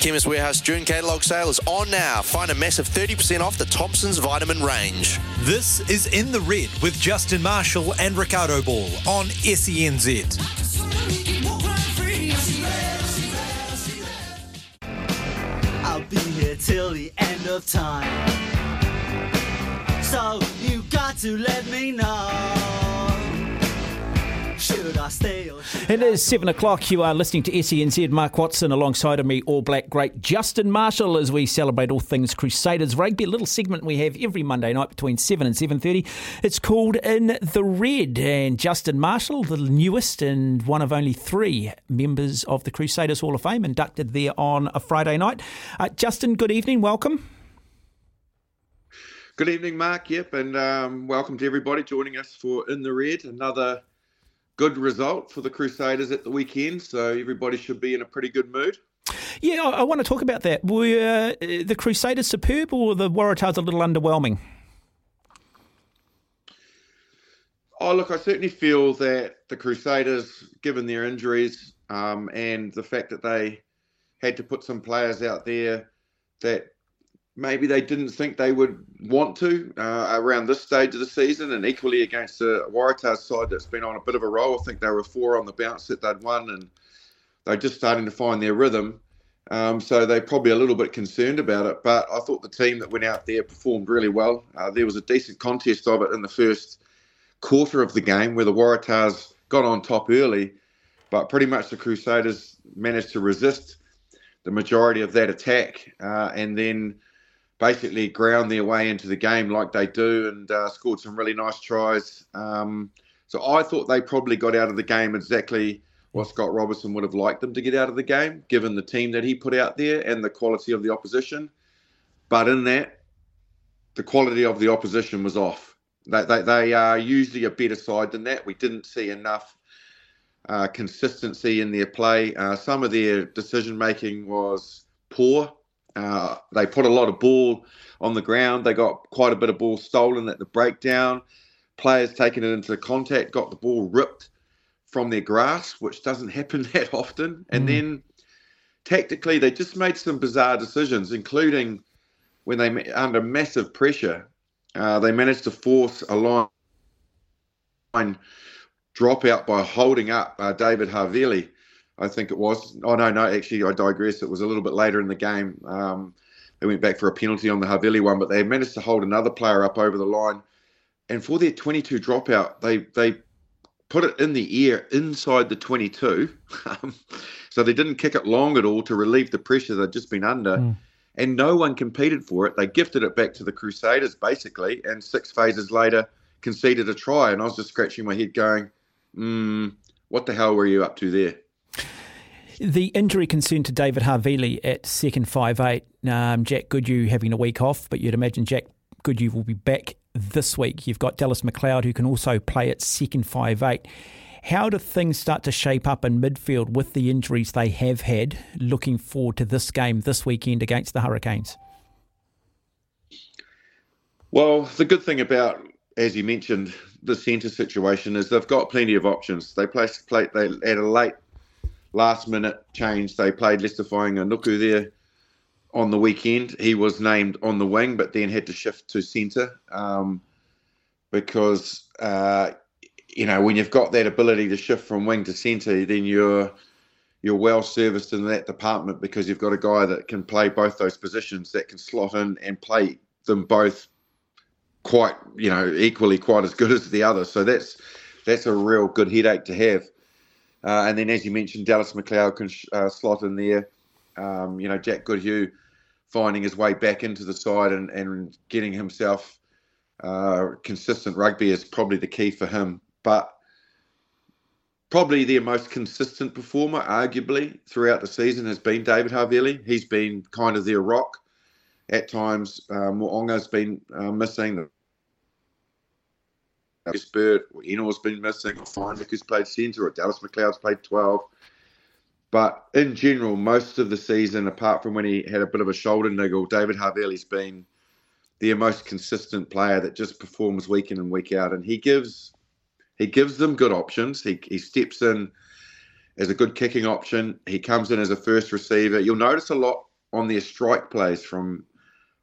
Chemist Warehouse June catalogue sale is on now. Find a massive 30% off the Thompson's vitamin range. This is In the Red with Justin Marshall and Ricardo Ball on SENZ. I'll be here till the end of time. So you got to let me know. It is seven o'clock. You are listening to SENZ. Mark Watson alongside of me, All Black great Justin Marshall, as we celebrate all things Crusaders rugby. A little segment we have every Monday night between seven and seven thirty. It's called In the Red, and Justin Marshall, the newest and one of only three members of the Crusaders Hall of Fame, inducted there on a Friday night. Uh, Justin, good evening. Welcome. Good evening, Mark. Yep, and um, welcome to everybody joining us for In the Red. Another good result for the Crusaders at the weekend, so everybody should be in a pretty good mood. Yeah, I, I want to talk about that. Were uh, the Crusaders superb, or the Waratahs a little underwhelming? Oh, look, I certainly feel that the Crusaders, given their injuries um, and the fact that they had to put some players out there that maybe they didn't think they would want to uh, around this stage of the season, and equally against the Waratahs side that's been on a bit of a roll. I think they were four on the bounce that they'd won, and they're just starting to find their rhythm. Um, so they're probably a little bit concerned about it. But I thought the team that went out there performed really well. Uh, there was a decent contest of it in the first quarter of the game where the Waratahs got on top early, but pretty much the Crusaders managed to resist the majority of that attack uh, and then basically ground their way into the game like they do and uh, scored some really nice tries. Um, so I thought they probably got out of the game exactly what Scott Robertson would have liked them to get out of the game, given the team that he put out there and the quality of the opposition. But in that, the quality of the opposition was off. They, they, they are usually a better side than that. We didn't see enough uh, consistency in their play. Uh, some of their decision making was poor. Uh, they put a lot of ball on the ground. They got quite a bit of ball stolen at the breakdown. Players taking it into contact got the ball ripped from their grasp, which doesn't happen that often. And then tactically, they just made some bizarre decisions, including when they under massive pressure, uh, they managed to force a line dropout by holding up uh, David Havili. I think it was. Oh no, no, actually, I digress. It was a little bit later in the game. Um, they went back for a penalty on the Havili one, but they managed to hold another player up over the line. And for their 22 dropout, they they put it in the air inside the 22. Um, so they didn't kick it long at all to relieve the pressure they'd just been under. And no one competed for it. They gifted it back to the Crusaders, basically. And six phases later, conceded a try. And I was just scratching my head going, mm, what the hell were you up to there? The injury concern to David Havili at second five eight. Um, Jack Goodhue having a week off, but you'd imagine Jack Goodhue will be back this week. You've got Dallas McLeod who can also play at second five eight. How do things start to shape up in midfield with the injuries they have had? Looking forward to this game this weekend against the Hurricanes. Well, the good thing about, as you mentioned, the centre situation is they've got plenty of options. They placed, play, they at a late last minute change. They played Leicester Nuku there on the weekend. He was named on the wing, but then had to shift to centre um, because uh, you know when you've got that ability to shift from wing to centre, then you're you're well serviced in that department because you've got a guy that can play both those positions, that can slot in and play them both quite you know equally quite as good as the other. So that's that's a real good headache to have. Uh, and then, as you mentioned, Dallas McLeod can uh, slot in there. Um, you know, Jack Goodhue finding his way back into the side and, and getting himself uh, consistent rugby is probably the key for him. But probably their most consistent performer, arguably, throughout the season has been David Havili. He's been kind of their rock. At times, uh, Mo'unga's been uh, missing. Bird, Ennor's been missing. Feinberg who's played centre, or Dallas McLeod's played 12. But in general, most of the season, apart from when he had a bit of a shoulder niggle, David Havili's been their most consistent player that just performs week in and week out, and he gives he gives them good options. He he steps in as a good kicking option. He comes in as a first receiver. You'll notice a lot on their strike plays from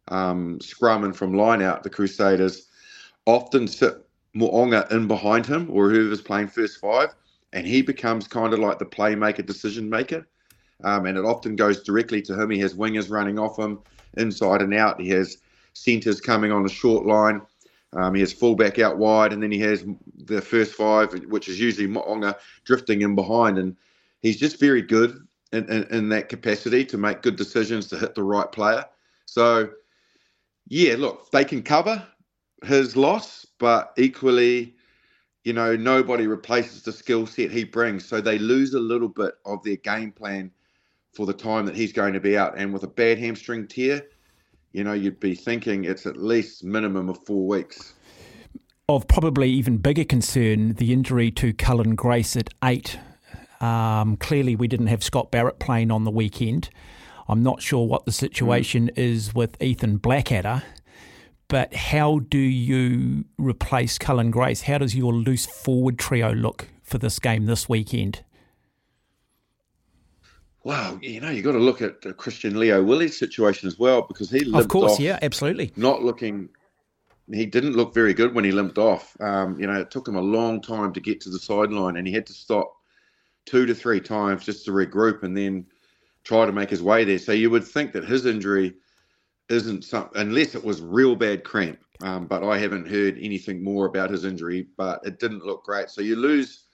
um, scrum and from line out, the Crusaders often sit Mo'unga in behind him or whoever's playing first five, and he becomes kind of like the playmaker, decision maker. Um, and it often goes directly to him. He has wingers running off him inside and out. He has centres coming on the short line. Um, he has fullback out wide, and then he has the first five, which is usually Mo'unga drifting in behind. And he's just very good in, in, in, that capacity to make good decisions to hit the right player. So, yeah, look, they can cover his loss, but equally, you know, nobody replaces the skill set he brings. So they lose a little bit of their game plan for the time that he's going to be out. And with a bad hamstring tear, you know, you'd be thinking it's at least minimum of four weeks. Of probably even bigger concern, the injury to Cullen Grace at eight. Um, clearly, we didn't have Scott Barrett playing on the weekend. I'm not sure what the situation mm. is with Ethan Blackadder, but how do you replace Cullen Grace? How does your loose forward trio look for this game this weekend? Wow, you know, you've got to look at the Christian Lio-Willie's situation as well because he limped of course, off, yeah, absolutely, not looking. He didn't look very good when he limped off. Um, you know, it took him a long time to get to the sideline, and he had to stop two to three times just to regroup and then try to make his way there. So you would think that his injury isn't some, unless it was real bad cramp. Um, but I haven't heard anything more about his injury. But it didn't look great. So you lose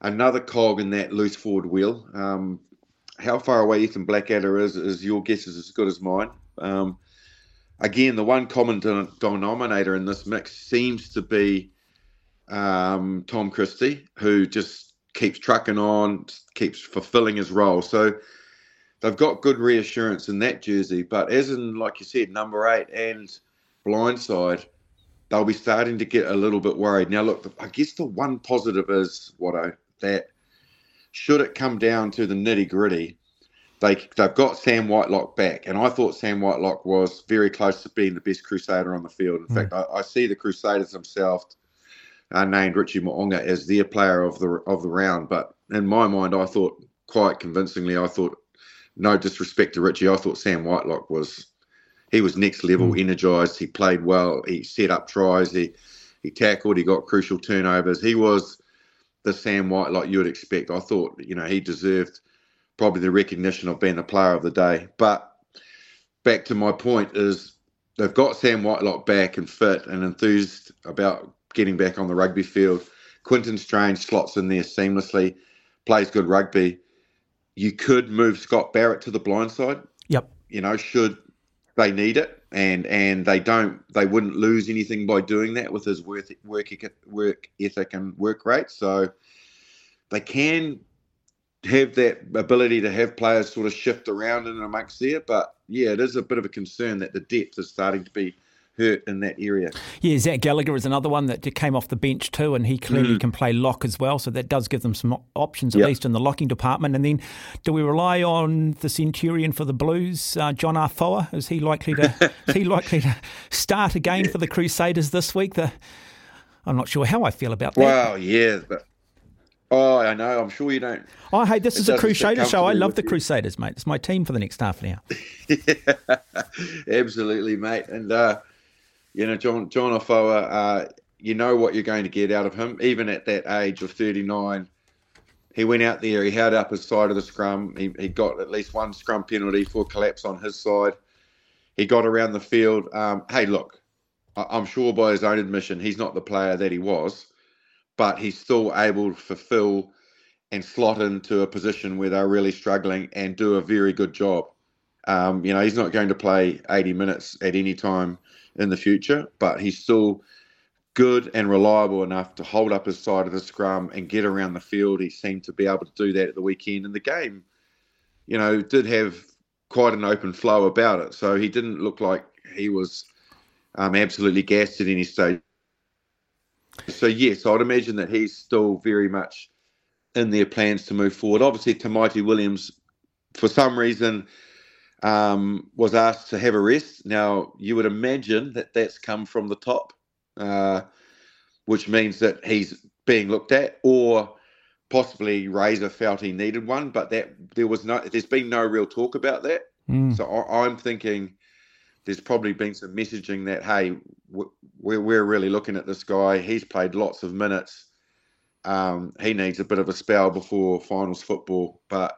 another cog in that loose forward wheel. Um, how far away Ethan Blackadder is, is your guess is as good as mine. Um, again, the one common denominator in this mix seems to be um, Tom Christie, who just keeps trucking on, keeps fulfilling his role. So they've got good reassurance in that jersey. But as in, like you said, number eight and blindside, they'll be starting to get a little bit worried. Now, look, I guess the one positive is what I that should it come down to the nitty gritty, they they've got Sam Whitelock back, and I thought Sam Whitelock was very close to being the best Crusader on the field. In mm. fact, I, I, see the Crusaders themselves uh, named Richie Mo'unga as their player of the of the round. But in my mind, I thought quite convincingly, I thought no disrespect to Richie, I thought Sam Whitelock was he was next level, mm. energized. He played well. He set up tries. He he tackled. He got crucial turnovers. He was the Sam White like you would expect. I thought, you know, he deserved probably the recognition of being the player of the day. But back to my point is they've got Sam Whitelock back and fit and enthused about getting back on the rugby field. Quinten Strange slots in there seamlessly, plays good rugby. You could move Scott Barrett to the blind side. Yep. You know, should they need it, and and they don't, they wouldn't lose anything by doing that with his work work work ethic and work rate. So they can have that ability to have players sort of shift around in amongst there. But yeah, it is a bit of a concern that the depth is starting to be hurt in that area. Yeah, Zach Gallagher is another one that came off the bench too, and he clearly mm. can play lock as well. So that does give them some options, at yep. least in the locking department. And then, do we rely on the Centurion for the Blues, uh, John Afoa? Is he likely to is he likely to start again for the Crusaders this week? The, I'm not sure how I feel about that. Wow, yeah, but Oh, I know. I'm sure you don't. Oh, hey, this is a Crusader show. I love the Crusaders, mate. It's my team for the next half an hour. yeah, absolutely, mate. And uh, you know, John John Afoa, uh, you know what you're going to get out of him, even at that age of 39. He went out there, he held up his side of the scrum. He, he got at least one scrum penalty for collapse on his side. He got around the field. Um, hey, look, I'm sure by his own admission, he's not the player that he was, but he's still able to fulfill and slot into a position where they're really struggling and do a very good job. Um, you know, he's not going to play 80 minutes at any time in the future, but he's still good and reliable enough to hold up his side of the scrum and get around the field. He seemed to be able to do that at the weekend. And the game, you know, did have quite an open flow about it. So he didn't look like he was um, absolutely gassed at any stage. So, yes, I'd imagine that he's still very much in their plans to move forward. Obviously, Tamati Williams, for some reason, um, was asked to have a rest. Now, you would imagine that that's come from the top, uh, which means that he's being looked at, or possibly Razor felt he needed one, but that there was no, there's been no real talk about that. Mm. So I, am thinking there's probably been some messaging that hey, we're we're really looking at this guy. He's played lots of minutes. Um, he needs a bit of a spell before finals football, but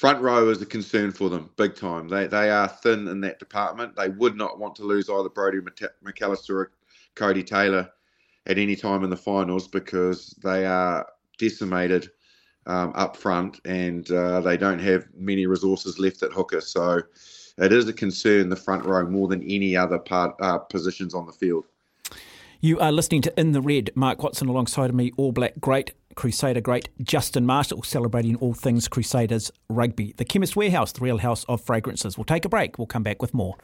front row is a concern for them big time. They they are thin in that department. They would not want to lose either Brodie McAlister or Codie Taylor at any time in the finals because they are decimated um, up front and uh, they don't have many resources left at hooker. So it is a concern the front row more than any other part uh, positions on the field. You are listening to In the Red. Mark Watson alongside me, All Black great, Crusader great, Justin Marshall celebrating all things Crusaders rugby. The Chemist Warehouse, the real house of fragrances. We'll take a break. We'll come back with more.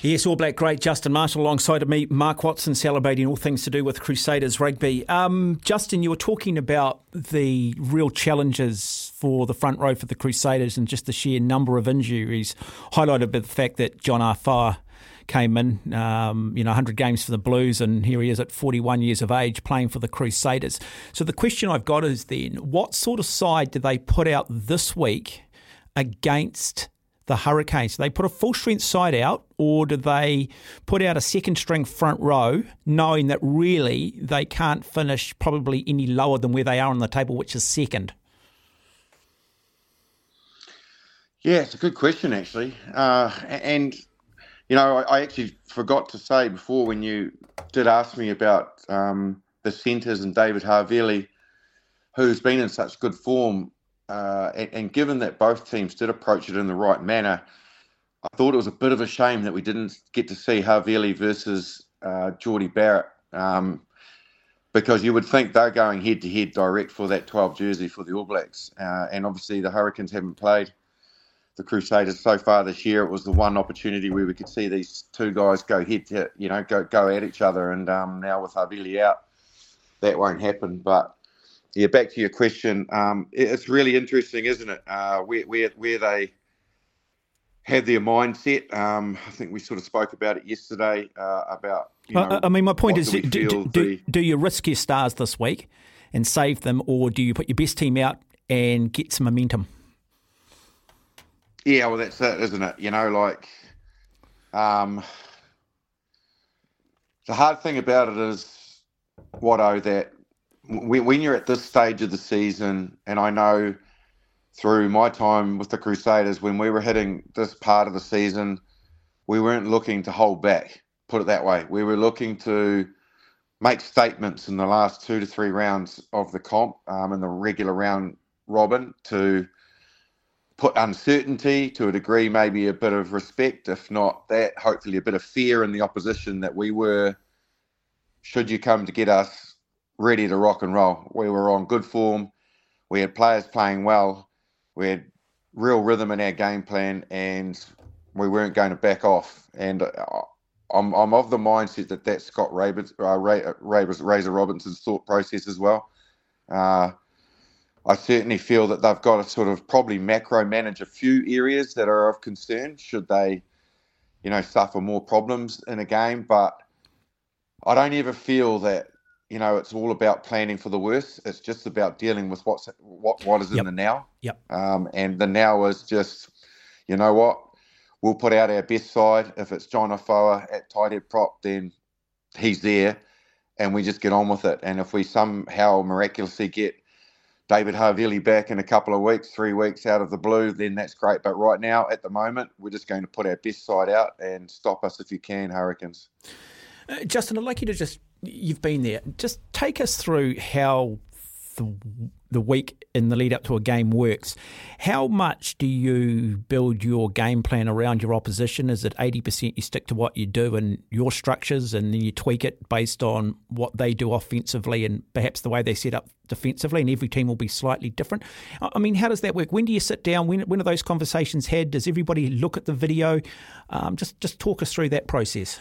Yes, All Black great Justin Marshall alongside of me, Mark Watson celebrating all things to do with Crusaders rugby. Um, Justin, you were talking about the real challenges for the front row for the Crusaders and just the sheer number of injuries, highlighted by the fact that John Afoa came in, um, you know, 100 games for the Blues, and here he is at 41 years of age playing for the Crusaders. So the question I've got is then, what sort of side do they put out this week against the Hurricanes? Do they put a full strength side out, or do they put out a second string front row, knowing that really they can't finish probably any lower than where they are on the table, which is second? Yeah, it's a good question, actually. Uh, and, you know, I, I, actually forgot to say before when you did ask me about um, the centres and David Havili, who's been in such good form uh, and, and, given that both teams did approach it in the right manner, I thought it was a bit of a shame that we didn't get to see Havili versus uh, Jordie Barrett. Um, because you would think they're going head to head direct for that 12 jersey for the All Blacks. Uh, and obviously, the Hurricanes haven't played the Crusaders so far this year. It was the one opportunity where we could see these two guys go head to you know go go at each other. And um, now with Havili out, that won't happen. But yeah, back to your question. Um, it's really interesting, isn't it? Uh, where, where, where they have their mindset. Um, I think we sort of spoke about it yesterday uh, about. You know, I mean, my point is, do, do, do, do, you risk your stars this week and save them, or do you put your best team out and get some momentum? Yeah, well, that's it, isn't it? You know, like, um, the hard thing about it is, Watto, that when you're at this stage of the season, and I know through my time with the Crusaders, when we were hitting this part of the season, we weren't looking to hold back, put it that way. We were looking to make statements in the last two to three rounds of the comp um, in the regular round robin to put uncertainty to a degree, maybe a bit of respect, if not that, hopefully a bit of fear in the opposition that we were, should you come to get us, ready to rock and roll. We were on good form. We had players playing well. We had real rhythm in our game plan, and we weren't going to back off. And uh, I'm, I'm of the mindset that that's Scott Rabers, uh, Razor Robertson's thought process as well. Uh, I certainly feel that they've got to sort of probably macro manage a few areas that are of concern should they, you know, suffer more problems in a game. But I don't ever feel that you know, it's all about planning for the worst. It's just about dealing with what's what what is yep. in the now. Yep. Um, and the now is just, you know what, we'll put out our best side. If it's John Afoa at tight head prop, then he's there, and we just get on with it. And if we somehow miraculously get David Havili back in a couple of weeks, three weeks out of the blue, then that's great. But right now, at the moment, we're just going to put our best side out and stop us if you can, Hurricanes. Uh, Justin, I'd like you to just you've been there. Just take us through how the, the week in the lead up to a game works. How much do you build your game plan around your opposition? Is it 80% you stick to what you do and your structures and then you tweak it based on what they do offensively and perhaps the way they set up defensively and every team will be slightly different? I mean, how does that work? When do you sit down? When, when are those conversations had? Does everybody look at the video? Um, just, just talk us through that process.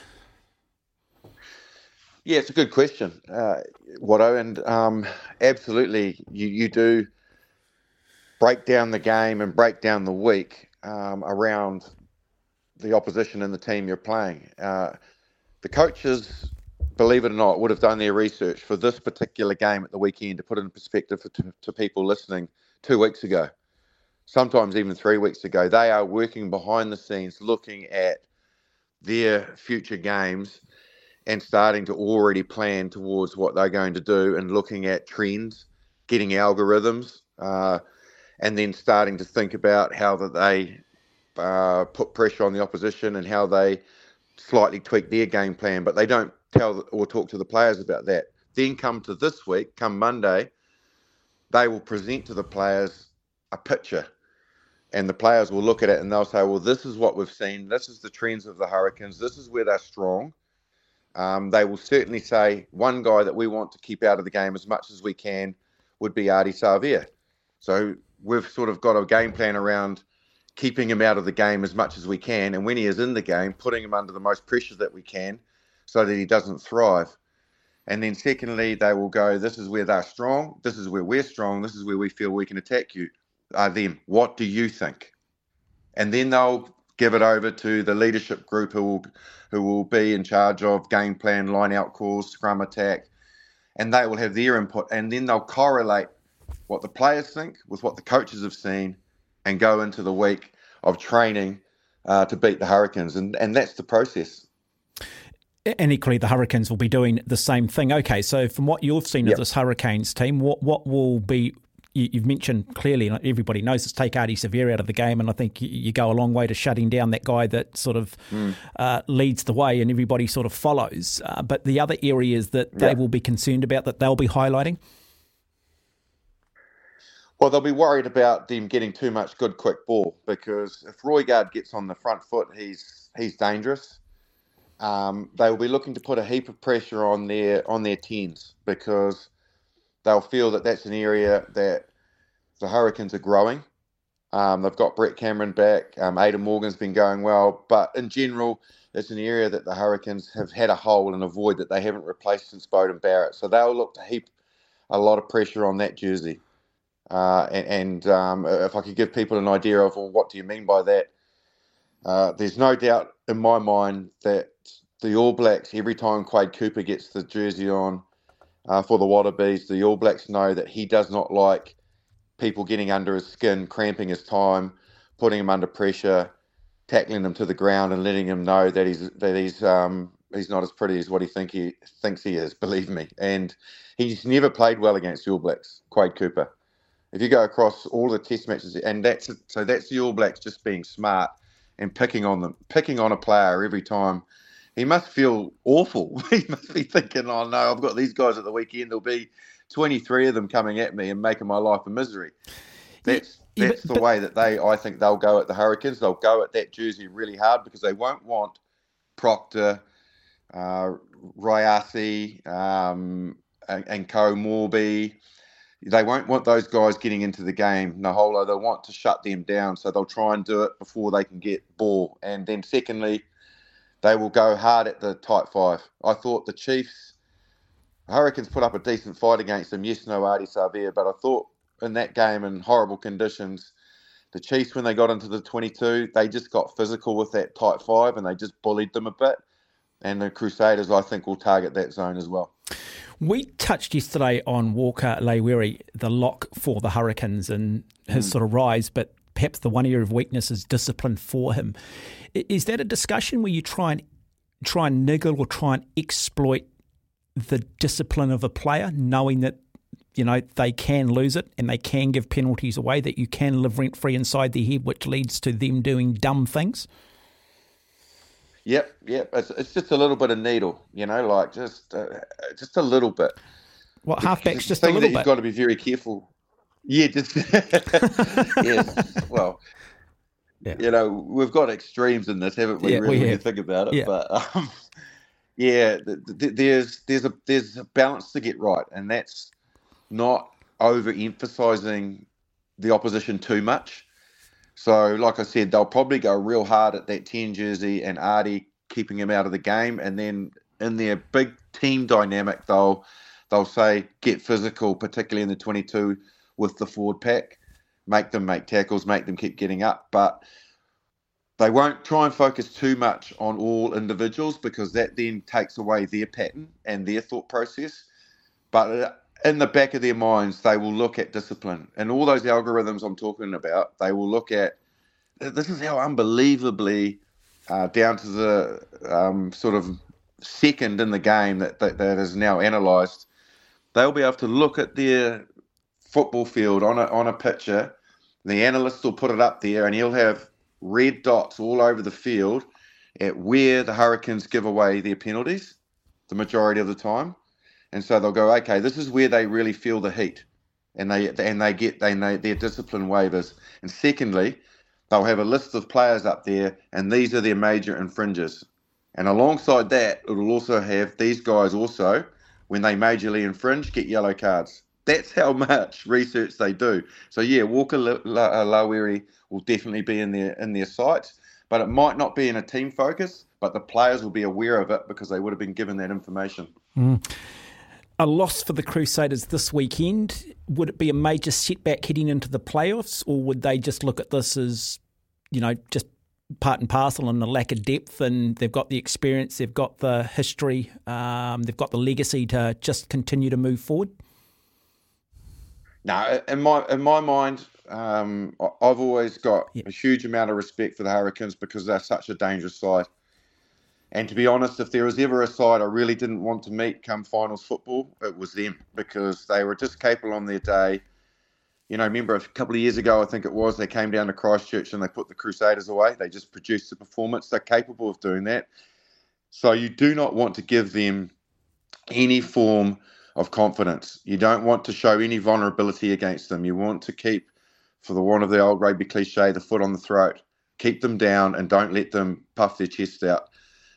Yeah, it's a good question, uh, Watto, and um, absolutely, you you do break down the game and break down the week um, around the opposition and the team you're playing. Uh, the coaches, believe it or not, would have done their research for this particular game at the weekend to put it in perspective for, to, to people listening two weeks ago. sometimes even three weeks ago, they are working behind the scenes, looking at their future games and starting to already plan towards what they're going to do and looking at trends, getting algorithms, uh, and then starting to think about how that they uh, put pressure on the opposition and how they slightly tweak their game plan. But they don't tell or talk to the players about that. Then come to this week, come Monday, they will present to the players a picture. And the players will look at it and they'll say, well, this is what we've seen. This is the trends of the Hurricanes. This is where they're strong um, they will certainly say one guy that we want to keep out of the game as much as we can would be Ardie Savea. So we've sort of got a game plan around keeping him out of the game as much as we can, and when he is in the game, putting him under the most pressure that we can, so that he doesn't thrive. And then secondly, they will go, "This is where they're strong. This is where we're strong. This is where we feel we can attack you." Uh, then, what do you think? And then they'll give it over to the leadership group who will who will be in charge of game plan, line out calls, scrum attack, and they will have their input, and then they'll correlate what the players think with what the coaches have seen, and go into the week of training uh, to beat the Hurricanes, and and that's the process. And equally, the Hurricanes will be doing the same thing. Okay, so from what you've seen yep. of this Hurricanes team, what what will be you, have mentioned clearly, and everybody knows it's take Ardie Savea out of the game, and I think you, you, go a long way to shutting down that guy that sort of mm. uh, leads the way, and everybody sort of follows. Uh, but the other areas that yeah. they will be concerned about that they'll be highlighting. Well, they'll be worried about them getting too much good quick ball because if Roigard gets on the front foot, he's he's dangerous. Um, they will be looking to put a heap of pressure on their on their tens because they'll feel that that's an area that the Hurricanes are growing. Um, they've got Brett Cameron back. Um, Aidan Morgan's been going well, but in general, it's an area that the Hurricanes have had a hole and a void that they haven't replaced since Beauden Barrett. So they'll look to heap a lot of pressure on that jersey. Uh, and, and um, if I could give people an idea of well, what do you mean by that, uh, there's no doubt in my mind that the All Blacks, every time Quade Cooper gets the jersey on uh, for the Wallabies, the All Blacks know that he does not like people getting under his skin, cramping his time, putting him under pressure, tackling him to the ground, and letting him know that he's that he's um, he's not as pretty as what he think he thinks he is. Believe me, and he's never played well against the All Blacks. Quade Cooper. If you go across all the Test matches, and that's so that's the All Blacks just being smart and picking on them, picking on a player every time. He must feel awful. he must be thinking, "Oh no, I've got these guys at the weekend. There'll be 23 of them coming at me and making my life a misery. That's yeah, that's but, the but, way that they I think they'll go at the Hurricanes. They'll go at that jersey really hard because they won't want Proctor, uh, Rayasi, um, and, and Co Moorby. They won't want those guys getting into the game. Naholo, they want to shut them down, so they'll try and do it before they can get ball. And then secondly, they will go hard at the tight five. I thought the Chiefs Hurricanes put up a decent fight against them. Yes, no Ardie Savea, but I thought in that game in horrible conditions, the Chiefs when they got into the 22, they just got physical with that tight five and they just bullied them a bit. And the Crusaders, I think, will target that zone as well. We touched yesterday on Walker-Leawere, the lock for the Hurricanes and his mm. sort of rise, but perhaps the one area of weakness is discipline for him. Is that a discussion where you try and try and niggle or try and exploit the discipline of a player, knowing that you know they can lose it and they can give penalties away, that you can live rent free inside their head, which leads to them doing dumb things. Yep, yep. It's, it's just a little bit of needle, you know, like just uh, just a little bit. What halfbacks just a little that bit. You've got to be very careful. Yeah, just yes. Well, yeah. you know, we've got extremes in this, haven't we? Yeah, really, we when you think about it, yeah. but. Um, yeah, there's there's a there's a balance to get right, and that's not overemphasizing the opposition too much. So, like I said, they'll probably go real hard at that 10 jersey and Ardie keeping him out of the game. And then in their big team dynamic, they'll they'll say get physical, particularly in the 22 with the forward pack, make them make tackles, make them keep getting up. But they won't try and focus too much on all individuals because that then takes away their pattern and their thought process. But in the back of their minds, they will look at discipline and all those algorithms I'm talking about. They will look at this is how unbelievably uh, down to the um, sort of second in the game that, that, that is now analysed. They'll be able to look at their football field on a, on a picture. The analyst will put it up there and he'll have red dots all over the field at where the Hurricanes give away their penalties the majority of the time. And so they'll go, okay, this is where they really feel the heat, and they and they get they, they their discipline waivers. And secondly, they'll have a list of players up there, and these are their major infringers. And alongside that, it'll also have these guys also, when they majorly infringe, get yellow cards. That's how much research they do. So yeah, Walker-Leawere will definitely be in their in their sights, but it might not be in a team focus. But the players will be aware of it because they would have been given that information. Mm. A loss for the Crusaders this weekend. Would it be a major setback heading into the playoffs, or would they just look at this as, you know, just part and parcel and the lack of depth, and they've got the experience, they've got the history, um, they've got the legacy to just continue to move forward? No, in my in my mind, um, I've always got a huge amount of respect for the Hurricanes because they're such a dangerous side. And to be honest, if there was ever a side I really didn't want to meet come finals football, it was them because they were just capable on their day. You know, remember a couple of years ago, I think it was, they came down to Christchurch and they put the Crusaders away. They just produced a performance. They're capable of doing that. So you do not want to give them any form of confidence. You don't want to show any vulnerability against them. You want to keep, for the want of the old rugby cliche, the foot on the throat. Keep them down and don't let them puff their chest out.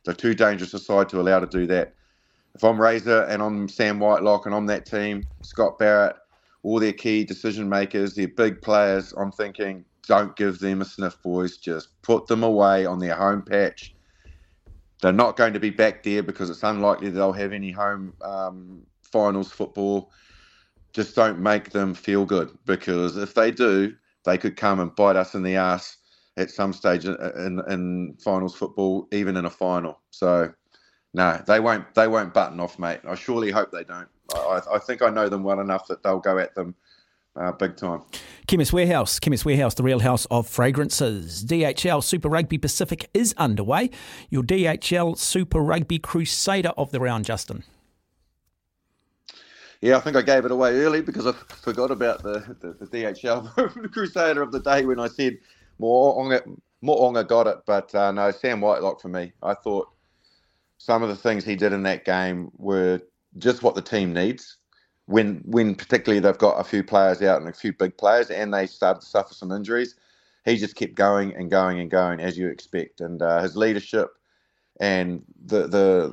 They're too dangerous a side to allow to do that. If I'm Razor and I'm Sam Whitelock and I'm that team, Scott Barrett, all their key decision makers, their big players, I'm thinking, don't give them a sniff, boys. Just put them away on their home patch. They're not going to be back there because it's unlikely they'll have any home um, finals football. Just don't make them feel good because if they do, they could come and bite us in the ass at some stage in, in, in finals football, even in a final. So, no, they won't. They won't button off, mate. I surely hope they don't. I, I think I know them well enough that they'll go at them uh, big time. Chemist Warehouse, Chemist Warehouse, the real house of fragrances. DHL Super Rugby Pacific is underway. Your DHL Super Rugby Crusader of the round, Justin. Yeah, I think I gave it away early because I forgot about the, the, the DHL Crusader of the day when I said Mo'unga, Mo'unga got it, but uh, no, Sam Whitelock for me. I thought some of the things he did in that game were just what the team needs. When, when particularly they've got a few players out and a few big players, and they started to suffer some injuries, he just kept going and going and going as you expect. And uh, his leadership and the the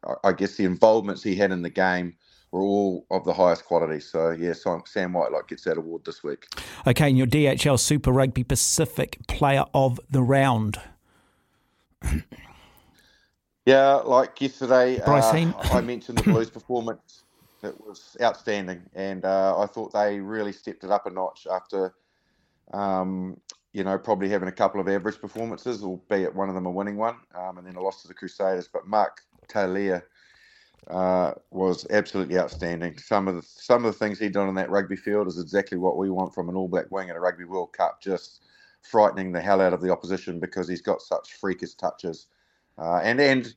the I guess the involvements he had in the game were all of the highest quality. So, yeah, Sam Whitelock gets that award this week. Okay, and your DHL Super Rugby Pacific Player of the Round. yeah, like yesterday, uh, I mentioned the Blues performance. It was outstanding, and uh, I thought they really stepped it up a notch after, um, you know, probably having a couple of average performances, albeit one of them a winning one, um, and then a loss to the Crusaders. But Mark Telea uh, was absolutely outstanding. Some of the some of the things he'd done on that rugby field is exactly what we want from an All Black wing at a Rugby World Cup. Just frightening the hell out of the opposition because he's got such freakish touches. Uh, and and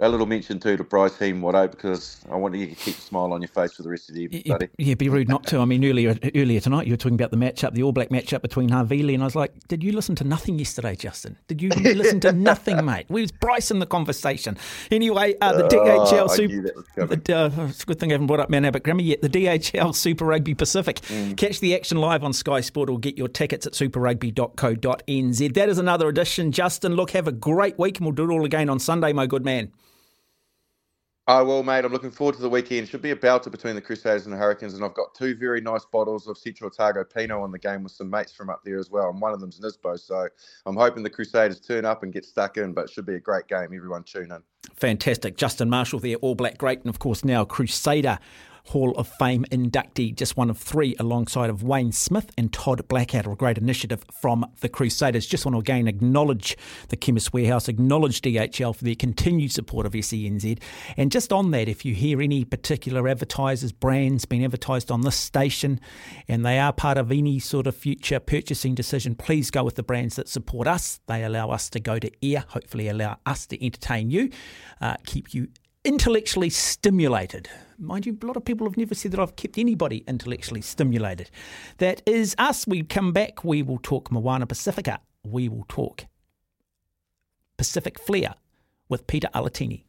a little mention too to Bryce Heem Watto because I want you to keep a smile on your face for the rest of the evening, buddy. Yeah, be rude not to. I mean, earlier earlier tonight you were talking about the matchup, the All Black matchup between Havili, and I was like, did you listen to nothing yesterday, Justin? Did you listen to nothing, mate? We was Bryce in the conversation. Anyway, uh, the DHL oh, Super. The, uh, it's a good thing I haven't brought up Mount Albert Grammar yet. The DHL Super Rugby Pacific. Mm. Catch the action live on Sky Sport or get your tickets at superrugby.co.nz. That is another edition. Justin, look, have a great week, and we'll do it all again on Sunday, my good man. I will, mate. I'm looking forward to the weekend. Should be a belter between the Crusaders and the Hurricanes, and I've got two very nice bottles of Citro Otago Pinot on the game with some mates from up there as well, and one of them's Nisbo. So I'm hoping the Crusaders turn up and get stuck in, but it should be a great game. Everyone tune in. Fantastic. Justin Marshall there, All Black great, and of course now Crusader Hall of Fame inductee, just one of three, alongside of Wayne Smith and Todd Blackadder. A great initiative from the Crusaders. Just want to again acknowledge the Chemist Warehouse, acknowledge DHL for their continued support of SENZ. And just on that, if you hear any particular advertisers, brands being advertised on this station, and they are part of any sort of future purchasing decision, please go with the brands that support us. They allow us to go to air, hopefully allow us to entertain you, uh, keep you intellectually stimulated. Mind you, a lot of people have never said that I've kept anybody intellectually stimulated. That is us. We come back, we will talk Moana Pacifica. We will talk Pacific Flair with Peter Alatini.